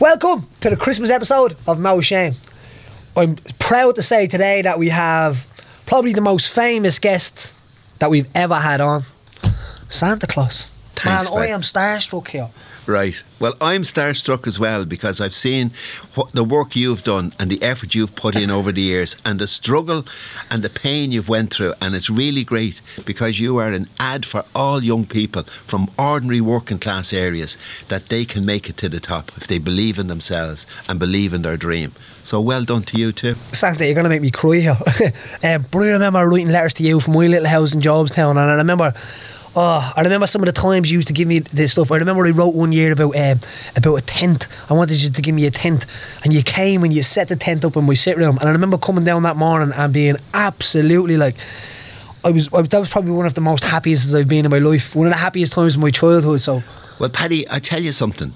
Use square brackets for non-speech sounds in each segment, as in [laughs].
Welcome to the Christmas episode of No Shame. I'm proud to say today that we have probably the most famous guest that we've ever had on Santa Claus. Thanks, Man, I am starstruck here. Right. Well, I'm starstruck as well because I've seen what the work you've done and the effort you've put in over the years and the struggle and the pain you've went through and it's really great because you are an ad for all young people from ordinary working class areas that they can make it to the top if they believe in themselves and believe in their dream. So well done to you too. Santa, you're going to make me cry here. um, [laughs] but I remember writing letters to you from my little house in Jobstown, and I remember. Oh, I remember some of the times you used to give me this stuff. I remember I wrote one year about um, about a tent. I wanted you to give me a tent, and you came and you set the tent up in my sit room. And I remember coming down that morning and being absolutely like, I was. That was probably one of the most happiest I've been in my life. One of the happiest times of my childhood. So Well, Paddy, I tell you something.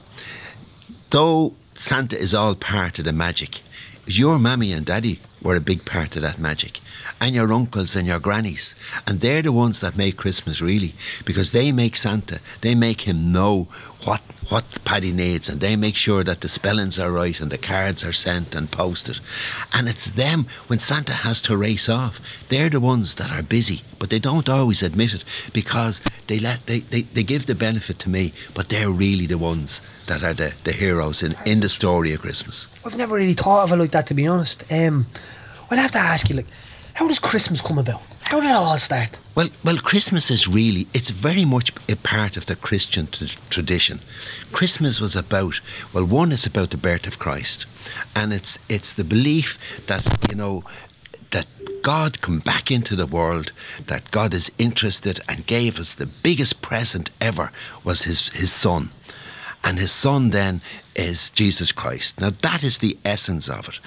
Though Santa is all part of the magic, your mammy and daddy were a big part of that magic. And your uncles and your grannies. And they're the ones that make Christmas really. Because they make Santa. They make him know what what Paddy needs and they make sure that the spellings are right and the cards are sent and posted. And it's them when Santa has to race off. They're the ones that are busy, but they don't always admit it because they let they, they, they give the benefit to me, but they're really the ones that are the, the heroes in, in the story of Christmas. I've never really thought of it like that, to be honest. Um, I'd have to ask you, like, how does Christmas come about? How did it all start? Well, well, Christmas is really, it's very much a part of the Christian t- tradition. Christmas was about, well, one, it's about the birth of Christ. And it's, it's the belief that, you know, that God come back into the world, that God is interested and gave us the biggest present ever was his, his son. And his son then is Jesus Christ. Now that is the essence of it.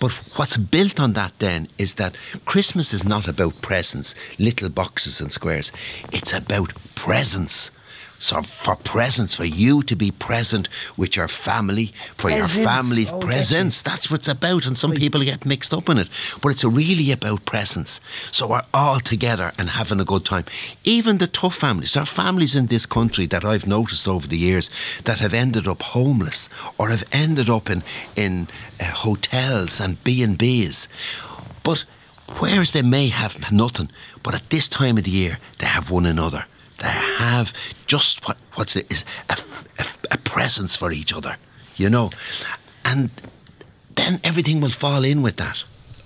But what's built on that then is that Christmas is not about presents, little boxes and squares. It's about presents. So for presents, for you to be present with your family, for Presents. your family's Oh, presents. That's what it's about. And some people get mixed up in it. But it's really about presence. So we're all together and having a good time. Even the tough families. There are families in this country that I've noticed over the years that have ended up homeless or have ended up in, in uh, hotels and B&Bs. But whereas they may have nothing, but at this time of the year, they have one another. They have just what what's it is a, a, a presence for each other, you know, and then everything will fall in with that.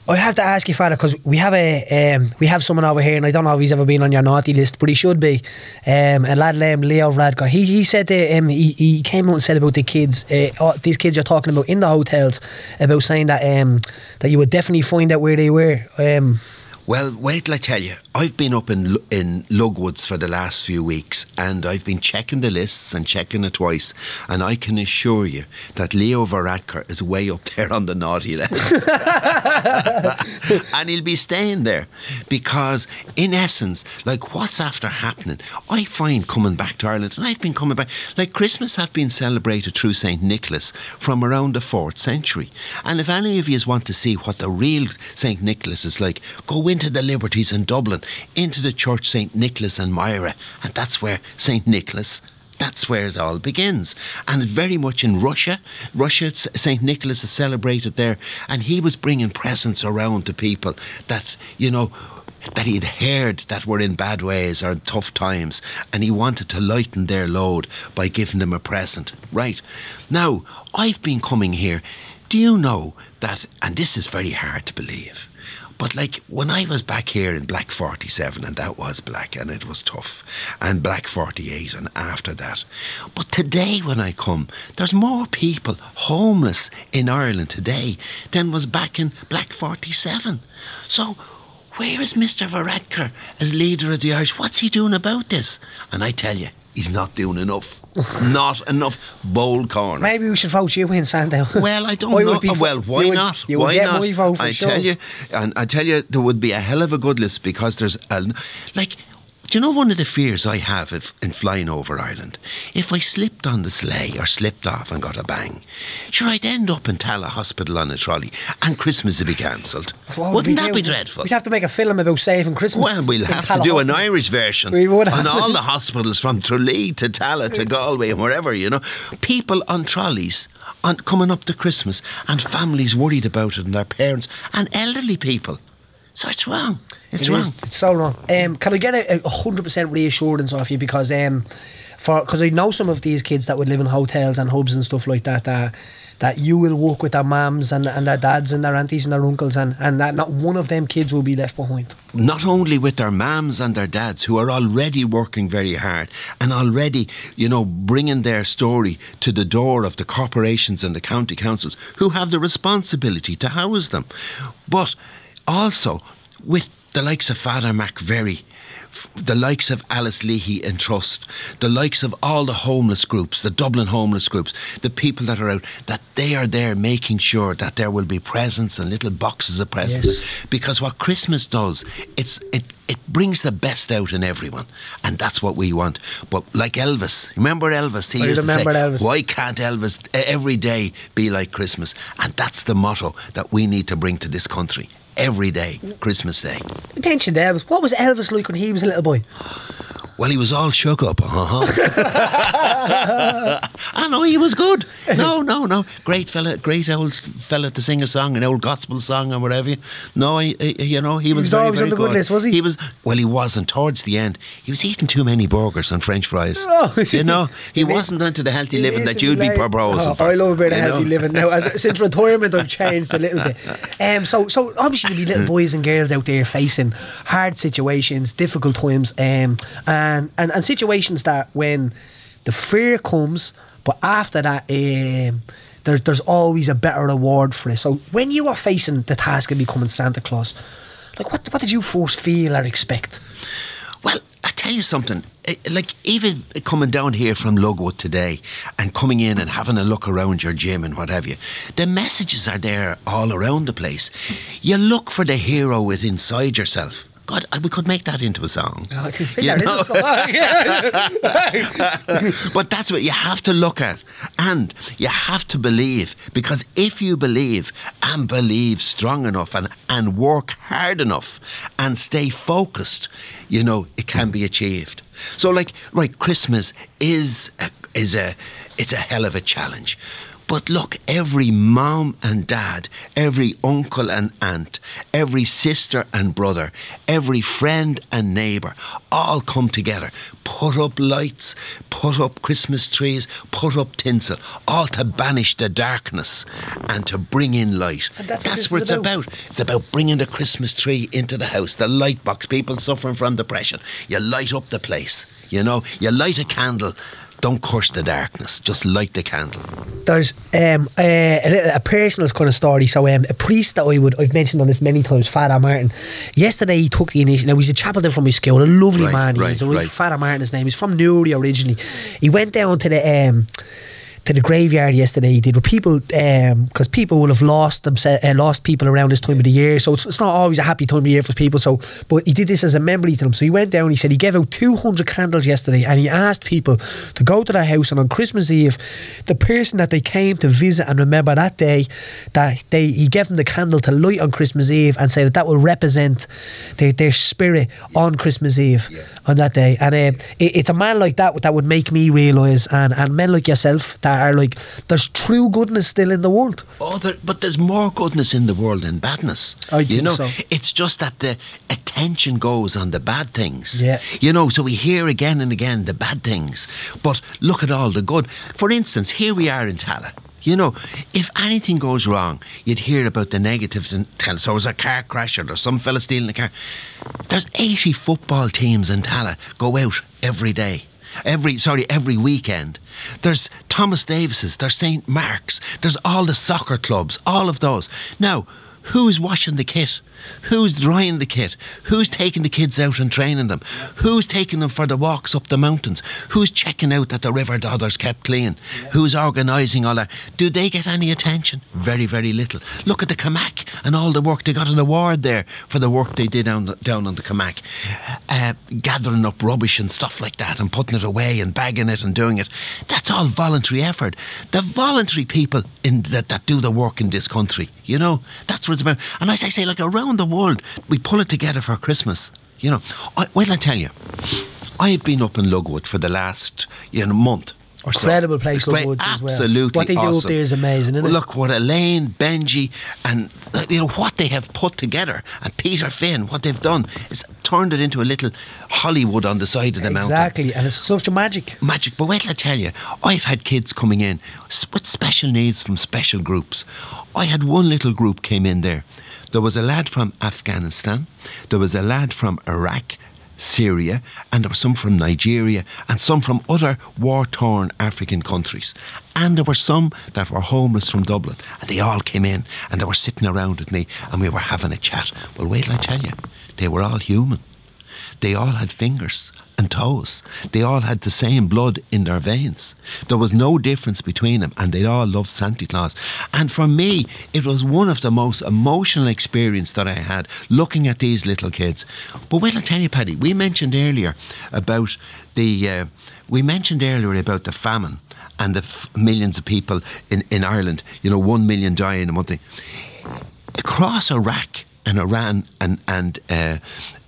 I have to ask you, Father, because we have a um, we have someone over here, and I don't know if he's ever been on your naughty list, but he should be. Um, a lad named Leo Varadkar. He he said that, um, he he came out and said about the kids, uh, oh, these kids you're talking about in the hotels, about saying that um that you would definitely find out where they were. Um, Well, wait till I tell you. I've been up in in Lugwoods for the last few weeks, and I've been checking the lists and checking it twice, and I can assure you that Leo Varadkar is way up there on the naughty list, [laughs] and he'll be staying there because, in essence, like what's after happening, I find coming back to Ireland, and I've been coming back. Like Christmas have been celebrated through Saint Nicholas from around the fourth century, and if any of you want to see what the real Saint Nicholas is like, go into the Liberties in Dublin, into the church St. Nicholas and Myra, and that's where St. Nicholas. That's where it all begins. And very much in Russia. Russia, St. Nicholas is celebrated there, and he was bringing presents around to people that, you know, that he'd heard that were in bad ways or in tough times, and he wanted to lighten their load by giving them a present. Right. Now, I've been coming here. Do you know that, and this is very hard to believe, but like when I was back here in Black 47, and that was black and it was tough, and Black 48 and after that. But today when I come, there's more people homeless in Ireland today than was back in Black 47. So where is Mr. Varadkar as leader of the Irish? What's he doing about this? And I tell you, he's not doing enough. [laughs] not enough bowl corner. maybe we should vote you in, Sandown. Well, I don't I know. fu- uh, well, why would- not? you why get not? my vote for I sure. tell you, and I tell you, there would be a hell of a good list because there's a like. Do you know one of the fears I have if, in flying over Ireland? If I slipped on the sleigh or slipped off and got a bang, sure, I'd end up in Tallaght Hospital on a trolley and Christmas would be cancelled. Would Wouldn't that do? be dreadful? We'd have to make a film about saving Christmas. Well, we'll have to Calla do an Irish version We would on all the hospitals from Tralee to Tallaght to [laughs] Galway and wherever, you know. People on trolleys on, coming up to Christmas and families worried about it and their parents and elderly people. So it's wrong. It's It wrong. is. It's so wrong. Um, can I get a hundred percent reassurance off you because um, for because I know some of these kids that would live in hotels and hubs and stuff like that. That that you will work with their mums and, and their dads and their aunties and their uncles and, and that not one of them kids will be left behind. not only with their mums and their dads who are already working very hard and already, you know, bringing their story to the door of the corporations and the county councils who have the responsibility to house them, but also with the likes of Father McVerry. The likes of Alice Leahy and Trust, the likes of all the homeless groups, the Dublin homeless groups, the people that are out, that they are there making sure that there will be presents and little boxes of presents Yes. because what Christmas does, it's it it brings the best out in everyone, and that's what we want. But like Elvis, remember Elvis? He I used remember to say, Elvis. "Why can't Elvis every day be like Christmas?" And that's the motto that we need to bring to this country. Every day, Christmas Day. You mentioned Elvis. What was Elvis like when he was a little boy? Well, he was all shook up. Uh-huh. [laughs] I know he was good. No, no, no. Great fella, great old fella to sing a song, an old gospel song or whatever. No, he, he- you know, he was, was very, always very on the good list, was he? He was. Well, he wasn't. Towards the end, he was eating too many burgers and French fries. [laughs] Oh, you know, [laughs] he wasn't into the healthy living that you'd be Like- proposing. Oh, for, I love a bit of healthy know? living now. As, since retirement, I've changed a little bit. Um, so, so obviously, there'll be little boys and girls out there facing hard situations, difficult times, um, and, and and situations that when the fear comes, but after that, um, there, there's always a better reward for it. So, when you are facing the task of becoming Santa Claus, like what what did you first feel or expect? Well, I tell you something. eh, Like even coming down here from Lugwood today and coming in and having a look around your gym and what have you, the messages are there all around the place. You look for the hero within inside yourself. God, uh, we could make that into a song. Oh, [laughs] You know? a song. [laughs] [laughs] but that's what you have to look at. And you have to believe. Because if you believe and believe strong enough and, and work hard enough and stay focused, you know, it can be achieved. So like right, Christmas is a, is a it's a hell of a challenge. But look, every mom and dad, every uncle and aunt, every sister and brother, every friend and neighbour all come together, put up lights, put up Christmas trees, put up tinsel, all to banish the darkness and to bring in light. And that's what this what is it's about. about. It's about bringing the Christmas tree into the house, the light box, people suffering from depression. You light up the place, you know, you light a candle. Don't curse the darkness, just light the candle. there's um, a, a, little- a personal kind of story. So um, a priest that I would I've mentioned on this many times, Father Martin. Yesterday he took the initiative. Now he's a chaplain from his school, a lovely Right, man. right, he's a right. Father Martin. His name. He's from Newry originally. He went down to the. Um, to the graveyard yesterday, he did with people because people will have lost themselves, uh, lost people around this time of the year. So it's, it's not always a happy time of the year for people. So, but he did this as a memory to them. So he went down. He said he gave out two hundred candles yesterday, and he asked people to go to their house and on Christmas Eve, the person that they came to visit and remember that day, that they he gave them the candle to light on Christmas Eve and say that that will represent their, their spirit on Christmas Eve on that day. And um, it, it's a man like that that would make me realise, and, and men like yourself that are like, there's true goodness still in the world. Oh, there, but there's more goodness in the world than badness. I you know, so. it's just that the attention goes on the bad things. Yeah. You know, so we hear again and again the bad things, but look at all the good. For instance, here we are in Tallaght. You know, if anything goes wrong, you'd hear about the negatives in Tallaght. So oh, it was a car crash or there's some fella stealing a car. There's 80 football teams in Tallaght go out every day. Every sorry, every weekend. There's Thomas Davis's, there's St. Mark's, there's all the soccer clubs, all of those. Now, who's washing the kit? Who's drying the kit? Who's taking the kids out and training them? Who's taking them for the walks up the mountains? Who's checking out that the river Dodder's kept clean? Who's organising all that? Do they get any attention? Very, very little. Look at the Camac and all the work. They got an award there for the work they did down, down on the Camac, Uh, gathering up rubbish and stuff like that and putting it away and bagging it and doing it. That's all voluntary effort. The voluntary people in that, that do the work in this country, you know, that's what it's about. And as I say, like around the world, we pull it together for Christmas. You know, I, wait till I tell you, I've been up in Lugwood for the last you know month. Incredible place, great, Lugwoods as well. absolutely What they do up there is amazing, isn't Well, it? Look what Elaine, Benji, and you know what they have put together, and Peter Finn, what they've done is turned it into a little Hollywood on the side of the mountain Exactly, and it's such a magic. magic. But wait till I tell you, I've had kids coming in with special needs from special groups. I had one little group came in there. There was a lad from Afghanistan, there was a lad from Iraq, Syria, and there were some from Nigeria, and some from other war torn African countries. And there were some that were homeless from Dublin, and they all came in and they were sitting around with me, and we were having a chat. Well, wait till I tell you, they were all human. They all had fingers and toes. They all had the same blood in their veins. There was no difference between them, and they all loved Santa Claus. And for me, it was one of the most emotional experiences that I had looking at these little kids. But wait, I'll tell you, Paddy, we mentioned earlier about the uh, we mentioned earlier about the famine and the f- millions of people in, in Ireland. You know, one million dying a month across Iraq and Iran and and uh,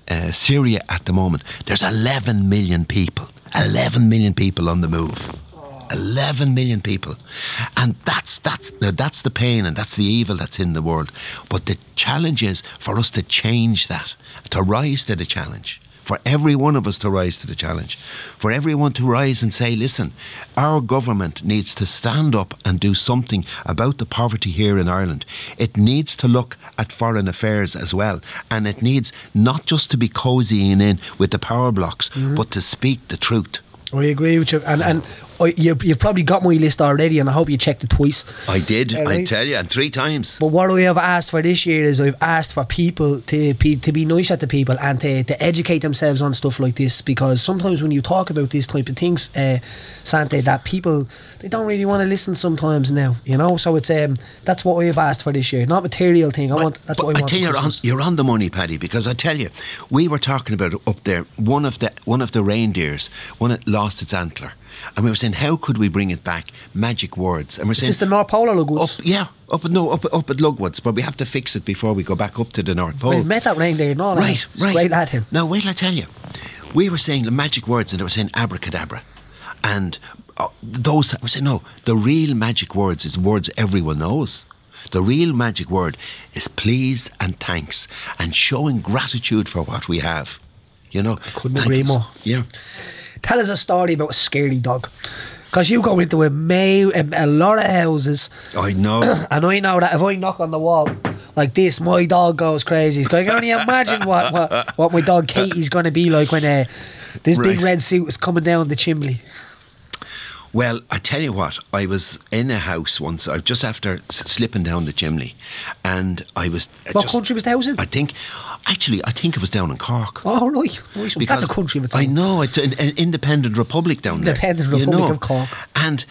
uh, Syria at the moment, there's 11 million people. 11 million people on the move. 11 million people, and that's that's that's the pain and that's the evil that's in the world. But the challenge is for us to change that, to rise to the challenge for every one of us to rise to the challenge, for everyone to rise and say, listen, our government needs to stand up and do something about the poverty here in Ireland. It needs to look at foreign affairs as well, and it needs not just to be cozying in with the power blocks, mm-hmm. but to speak the truth. I agree with you, and and I, you, you've probably got my list already, and I hope you checked it twice. I did, I tell you, and three times. But what I have asked for this year is I've asked for people to be, to be nice at the people and to, to educate themselves on stuff like this because sometimes when you talk about these type of things, uh, Sante, that people they don't really want to listen sometimes now, you know. So it's um that's what I've asked for this year, not material thing. I want that's But what I I want. tell you, you're on, you're on the money, Paddy, because I tell you, we were talking about up there. One of the one of the reindeers, one that lost its antler, and we were saying, how could we bring it back? Magic words, and we're Is saying, this the North Pole or Lugwoods? up, yeah, up at no, up up at Lugwoods, but we have to fix it before we go back up to the North Pole. We've met that reindeer, no, Right, right. Great lad, him. Now, wait till I tell you. We were saying the magic words and they were saying abracadabra. And uh, those, I said, no, the real magic words is words everyone knows. The real magic word is please and thanks and showing gratitude for what we have. You know, couldn't agree more. Yeah. Tell us a story about a scary dog. Because you go into a, may, a, a lot of houses I know. And [clears throat] I know that if I knock on the wall like this, my dog goes crazy. So I can only imagine what, what, what my dog Katie's going to be like when uh, this big red suit is coming down the chimney. Well, I tell you what, I was in a house once, I just after slipping down the chimney, and I was. What just- country was the house in? I think, actually, I think it was down in Cork. Oh, right. right. That's a country of its own. I know it's an, an independent republic down there. Independent you Republic know. of Cork. And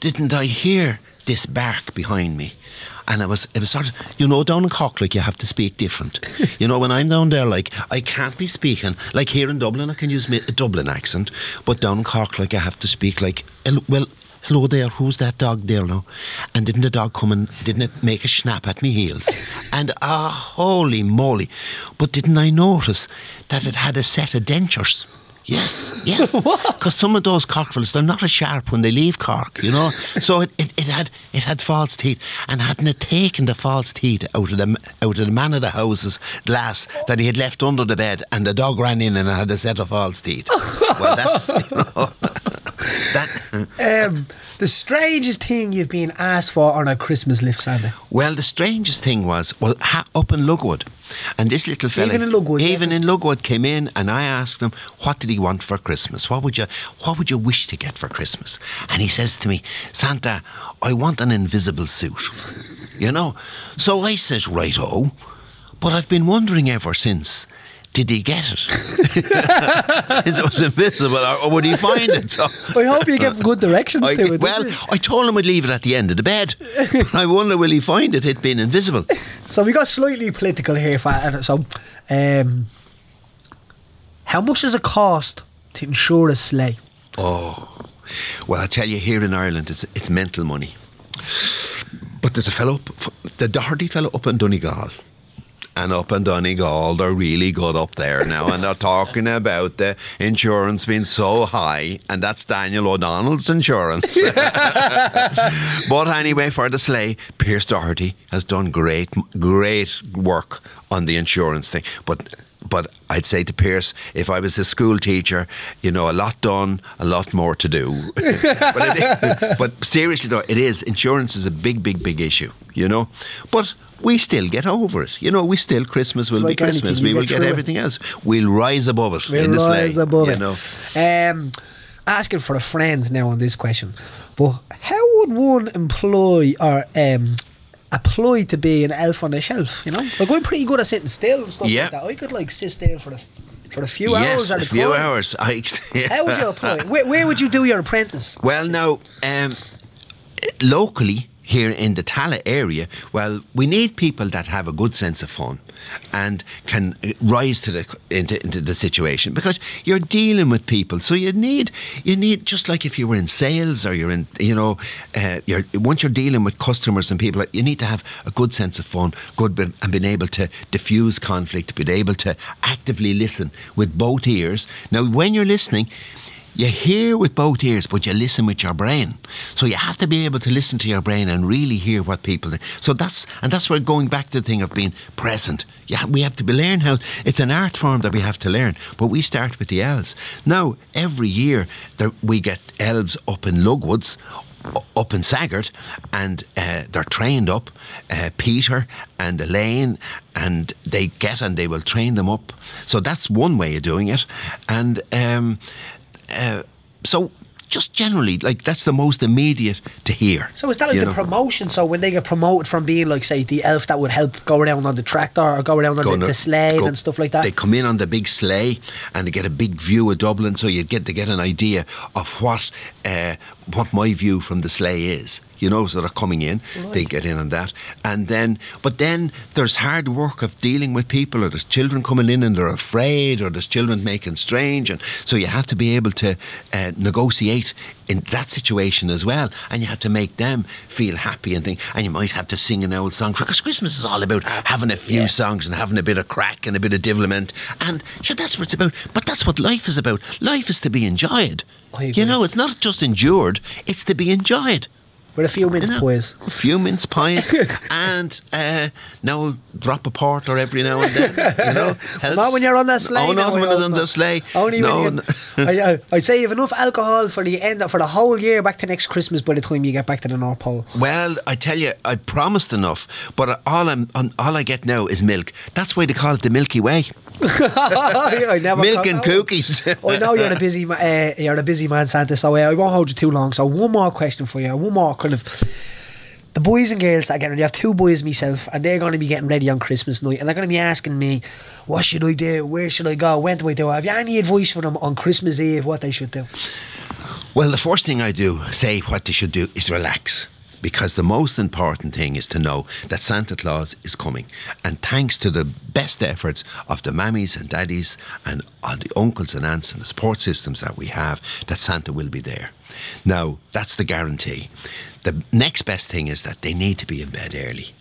didn't I hear this bark behind me? And it was, it was sort of, you know, down in Cork, like you have to speak different. [laughs] you know, when I'm down there, like I can't be speaking like here in Dublin. I can use a Dublin accent, but down in Cork, like I have to speak like, well, hello there, who's that dog there now? And didn't the dog come and didn't it make a snap at me heels? [laughs] and ah, holy moly! But didn't I notice that it had a set of dentures? Yes, yes. [laughs] Because some of those Corkvilles, they're not as sharp when they leave Cork, you know. So it, it, it had it had false teeth, and hadn't it taken the false teeth out of the out of the man of the house's glass that he had left under the bed, and the dog ran in and had a set of false teeth. [laughs] well, that's [laughs] you know, that. Um, the strangest thing you've been asked for on a Christmas lift, Sandy. Well, the strangest thing was, well, ha- up in Lugwood, and this little fella, Even in Lugwood, yeah. in Lugwood, came in, and I asked him, "What did he want for Christmas? What would you, what would you wish to get for Christmas?" And he says to me, "Santa, I want an invisible suit." you know. So I says, right, oh, but I've been wondering ever since. Did he get it? Since [laughs] it was invisible, or, or would he find it? So [laughs] I hope you give good directions I, to it. well. I told him I'd leave it at the end of the bed. [laughs] But I wonder will he find it? It being invisible. So we got slightly political here. For, so, um, how much does it cost to insure a sleigh? Oh, well, I tell you, here in Ireland, it's, it's mental money. But there's a fellow, up, the Doherty fellow up in Donegal. And up in Donegal, oh, they're really good up there now, and they're talking about the insurance being so high, and that's Daniel O'Donnell's insurance. [laughs] [laughs] but anyway, for the sleigh, Pierce Doherty has done great, great work on the insurance thing. But but I'd say to Pierce, if I was a school teacher, you know, a lot done, a lot more to do. [laughs] but, it, but seriously though, it is insurance is a big, big, big issue. You know, but we still get over it. You know, we still Christmas will like be Christmas. We will get through it. everything else. We'll rise above it We'll in rise above you it. know. Um, asking for a friend now on this question, but how would one employ or um, apply to be an elf on the shelf? You know, like I'm pretty good at sitting still and stuff Yeah. like that. I could like sit still for the for a few yes, hours at a a few time. hours. [laughs] I, [laughs] How would you [laughs] apply? Where, where would you do your apprentice? Well, now, um, locally here in the Tallaght area, well, we need people that have a good sense of fun and can uh, rise to the into, into the situation because you're dealing with people. So you need you need just like if you were in sales or you're in you know uh, you're once you're dealing with customers and people, you need to have a good sense of fun, good and being able to diffuse conflict, being able to actively listen with both ears. Now, when you're listening you hear with both ears, but you listen with your brain. So you have to be able to listen to your brain and really hear what people. think. So that's and that's where going back to the thing of being present. Yeah, we have to be learn how it's an art form that we have to learn. But we start with the elves. Now every year there, we get elves up in Lugwoods. Up in Saggart, and uh, they're trained up. Uh, Peter and Elaine, and they get and they will train them up. So that's one way of doing it. And um, uh, so just generally, like that's the most immediate to hear. So is that like the know. promotion? So when they get promoted from being like say the elf that would help go around on the tractor or go around on Going the, the sled go- and stuff like that? They come in on the big sleigh and they get a big view of Dublin, so you get to get an idea of what uh, what my view from the sleigh is. You know, so they're coming in, they get in on that, and then, but then there's hard work of dealing with people, or there's children coming in and they're afraid, or there's children making strange, and so you have to be able to uh, negotiate in that situation as well, and you have to make them feel happy and think, and you might have to sing an old song because Christmas is all about having a few Yeah. songs and having a bit of crack and a bit of divilment. and sure that's what it's about. But that's what life is about. Life is to be enjoyed. You know, it's not just endured; it's to be enjoyed. With a few mince You know? pies. A few mince pies [laughs] and uh, now drop a porter every now and then. You know, [laughs] helps. Not when you're on that sleigh. Oh, not when it's on the sleigh. Only no, when [laughs] I, I, I'd say you have enough alcohol for the end for the whole year back to next Christmas by the time you get back to the North Pole. Well, I tell you, I promised enough, but all I'm all I get now is milk. That's why they call it the Milky Way. [laughs] I never Milk and cookies. I know you're a busy ma- uh, you're a busy man, Santa. So uh, I won't hold you too long. So one more question for you. One more kind of. The boys and girls that are getting ready, I have two boys myself, and they're going to be getting ready on Christmas night, and they're going to be asking me, "What should I do? Where should I go? When do I do it?" Have you any advice for them on Christmas Eve? What they should do? Well, the first thing I do say what they should do is relax. Because the most important thing is to know that Santa Claus is coming. And thanks to the best efforts of the mammies and daddies and the uncles and aunts and the support systems that we have, that Santa will be there. Now, that's the guarantee. The next best thing is that they need to be in bed early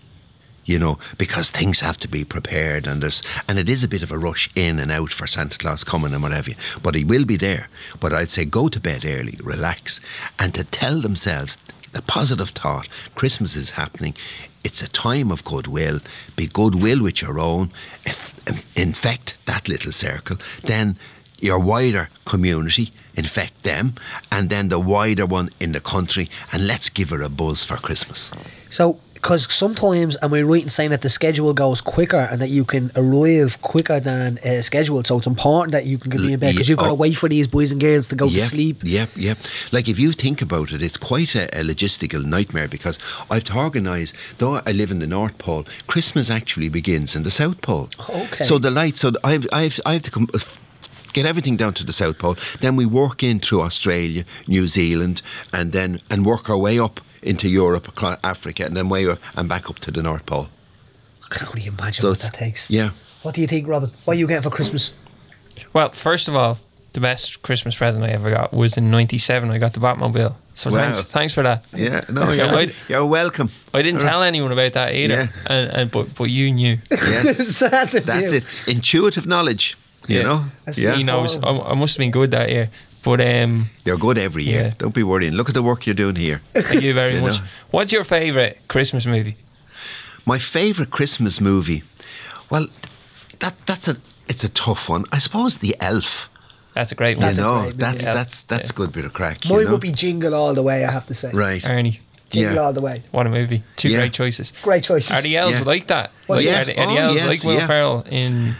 you know, because things have to be prepared and there's and it is a bit of a rush in and out for Santa Claus coming and whatever. But he will be there. But I'd say go to bed early, relax, and to tell themselves the positive thought, Christmas is happening. It's a time of goodwill. Be goodwill with your own. If- infect that little circle. Then your wider community, infect them, and then the wider one in the country, and let's give her a buzz for Christmas. So because sometimes, am I right in saying that the schedule goes quicker and that you can arrive quicker than uh, scheduled? So it's important that you can be in bed because Yeah, you've got to wait for these boys and girls to go to sleep. Yep, yep. Like if you think about it, it's quite a, a logistical nightmare because I've to organise. Though I live in the North Pole, Christmas actually begins in the South Pole. Okay. So the lights. So I've I've I have to come. Get everything down to the South Pole. Then we work in through Australia, New Zealand, and then and work our way up into Europe, across Africa, and then way up and back up to the North Pole. I can only imagine So what that takes. Yeah. What do you think, Robin? What are you getting for Christmas? Well, first of all, the best Christmas present I ever got was in '97. I got the Batmobile. So Wow. thanks, thanks for that. Yeah, no, you're, I'd- [laughs] you're welcome. I didn't tell anyone about that either, Yeah. and, and but but you knew. [laughs] Yes, [laughs] that's knew. it. Intuitive knowledge. You Yeah. know, That's yeah. He knows. I, I must have been good that year. But um, You're good every year. Yeah. Don't be worrying. Look at the work you're doing here. thank you very You much. know. What's your favourite Christmas movie? My favourite Christmas movie. Well, that that's a it's a tough one. I suppose The Elf. That's a great That's one. a you know, great movie. that's Yeah. that's that's a good bit of crack. Mine you know? would be Jingle All the Way, I have to say. right. Ernie. Jingle Yeah. All the Way. What a movie. Two Yeah. great choices. Great choices. Are the elves Yeah. like that? Well, like, yeah. Are the, are the Oh, elves yes, like Will yeah. Ferrell in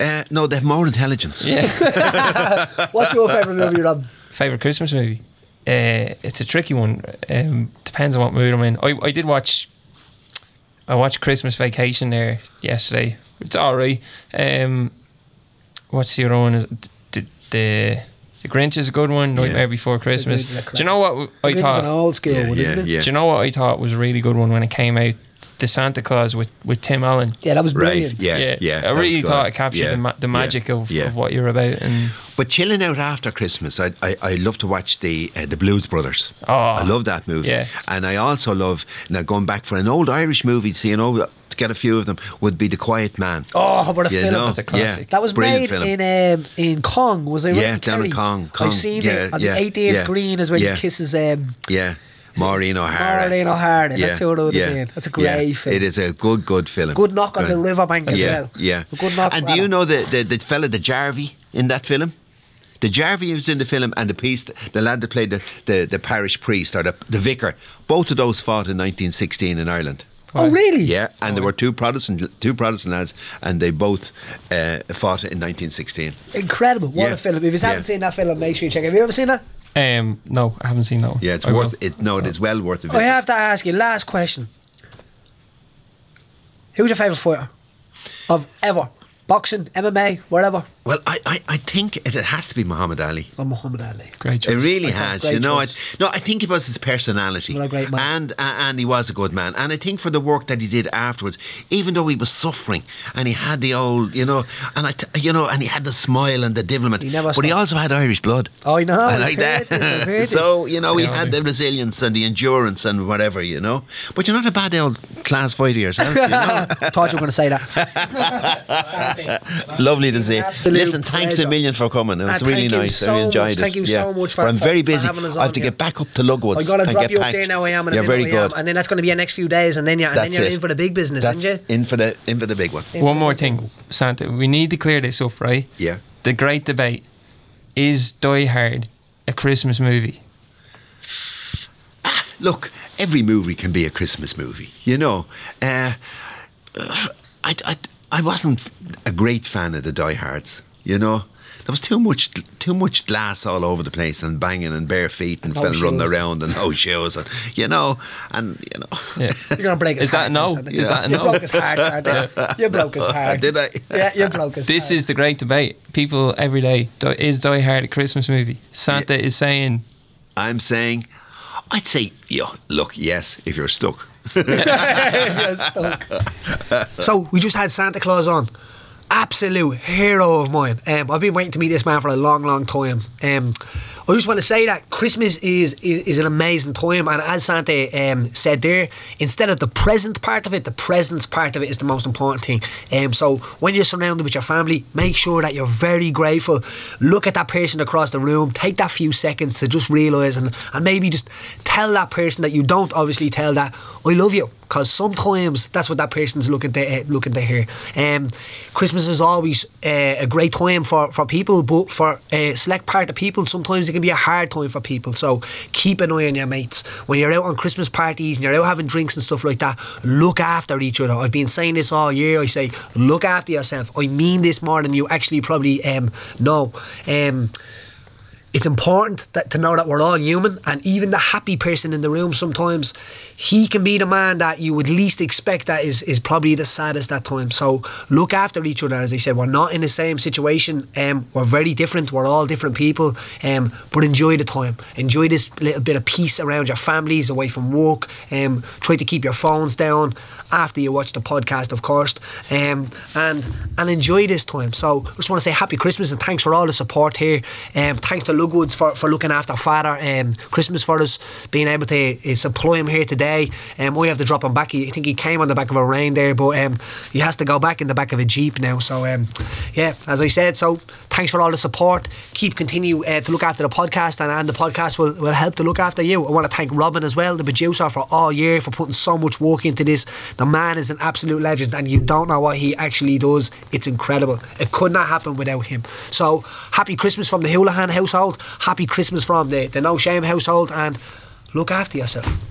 Uh, no, they have more intelligence. yeah. [laughs] What's your favourite movie, Rob? Favorite Christmas movie? Uh, it's a tricky one. Um, depends on what mood I'm in. I, I did watch. I watched Christmas Vacation there yesterday. It's all right. Um, what's your own? Is the the, the Grinch is a good one. Nightmare Yeah. Before Christmas. Grinch is a Do you know what I Grinch is thought? an old school Yeah, one, yeah, isn't it? yeah. Do you know what I thought was a really good one when it came out? The Santa Claus with, with Tim Allen. Yeah, that was Right. brilliant. Yeah. Yeah. I really thought it captured Yeah, the, ma- the yeah, magic of, yeah. of what you're about. And But chilling out after Christmas, I I, I love to watch the uh, the Blues Brothers. Oh, I love that movie. yeah. And I also love now going back for an old Irish movie. To, you know, to get a few of them would be The Quiet Man. Oh, what a You film. know? That's a classic. Yeah. That was Brilliant made film. in um, in Cong, was it? Yeah, in down in Cong, Cong. I've seen Yeah, it on yeah, the 88th yeah, green is where yeah. he kisses um, Yeah. Maureen O'Hara. Maureen O'Hara. That's who it would have been. That's a great yeah. film. It is a good, good film. Good knock on the riverbank as yeah, well. Yeah. A good knock. And do you know the, the, the fella, the Jarvey, in that film? The Jarvey was in the film, and the priest, the lad that played the, the, the parish priest or the, the vicar, both of those fought in 1916 in Ireland. Oh, really? Yeah, and there were two Protestant two Protestant lads, and they both uh, fought in 1916. Incredible. What Yeah. a film. If you haven't Yeah. seen that film, make sure you check it. Have you ever seen that? Um, no, I haven't seen that one. Yeah, it's I worth will. it. No, it is well worth a visit. I have to ask you, last question. Who's your favourite fighter? Of ever? Boxing, MMA, whatever? Well, I, I, I think it, it has to be Muhammad Ali. Or Muhammad Ali. Great choice. It really I has, you know. I, no, I think it was his personality, What a great man. and uh, and he was a good man. And I think for the work that he did afterwards, even though he was suffering, and he had the old, you know, and I, t- you know, and he had the smile and the devilment, He never but he also had Irish blood. Oh, I know. I like I've heard that. [laughs] this. so you know, he had the resilience and the endurance and whatever, you know. But you're not a bad old class fighter yourself, you know. [laughs] Thought you were going to say that. [laughs] Lovely to see. Absolute Listen, thanks a million for coming. It was Ah, really nice. so I enjoyed much. it. Thank you yeah. so much for- But I'm for- very for busy. having us I have to here. get back up to Lugwoods. I've got to and drop get you up packed. there now. I am, and You're very good. and then that's going to be your next few days, and then you're, and then you're in for the big business, That's isn't you? in for the in for the big one. One more thing, Santa. We need to clear this up, right? Yeah. The great debate is Die Hard a Christmas movie? Look, every movie can be a Christmas movie. You know, uh, I, I I wasn't a great fan of the Die Hards. You know. There was too much, too much glass all over the place, and banging, and bare feet, and No fellas running around, and no shoes, and you know, and you know. Yeah. You're going to break his Is that no? Santa. Is that a You no? broke his heart, Santa. [laughs] You broke his heart. Did I? Yeah, you broke his This heart. is the great debate. People every day di- is Die Hard a Christmas movie? Santa is saying I'm saying, I'd say, yeah, look, yes, if you're stuck. [laughs] You're stuck. [laughs] so we just had Santa Claus on. Absolute hero of mine. Um, I've been waiting to meet this man for a long, long time. Um, I just want to say that Christmas is, is, is an amazing time, and as Santa um, said there, instead of the present part of it, the presence part of it is the most important thing. Um, so when you're surrounded with your family, make sure that you're very grateful. Look at that person across the room. Take that few seconds to just realise and, and maybe just tell that person that you don't obviously tell that I love you because sometimes that's what that person's looking to uh, looking to hear. Um, Christmas is always uh, a great time for, for people, but for a select part of people, sometimes can be a hard time for people. So keep an eye on your mates when you're out on Christmas parties and you're out having drinks and stuff like that. Look after each other. I've been saying this all year. I say look after yourself. I mean this more than you actually probably um, know. Um, it's important that, to know that we're all human and even the happy person in the room sometimes he can be the man that you would least expect that is, is probably the saddest at times. So look after each other. As I said we're not in the same situation. Um, we're very different. We're all different people. Um, but enjoy the time. Enjoy this little bit of peace around your families away from work. Um, try to keep your phones down after you watch the podcast of course. Um, and and enjoy this time. So I just want to say happy Christmas and thanks for all the support here. Um, thanks to Lugwoods for, for looking after father um, Christmas for us being able to uh, supply him here today. Um, we have to drop him back. I think he came on the back of a rain there but um, he has to go back in the back of a jeep now. So um, yeah as I said so thanks for all the support. Keep continue uh, to look after the podcast and, and the podcast will, will help to look after you. I want to thank Robin as well the producer for all year for putting so much work into this. The man is an absolute legend and you don't know what he actually does. It's incredible. It could not happen without him. So happy Christmas from the Holohan happy Christmas from the, the No Shame household and look after yourself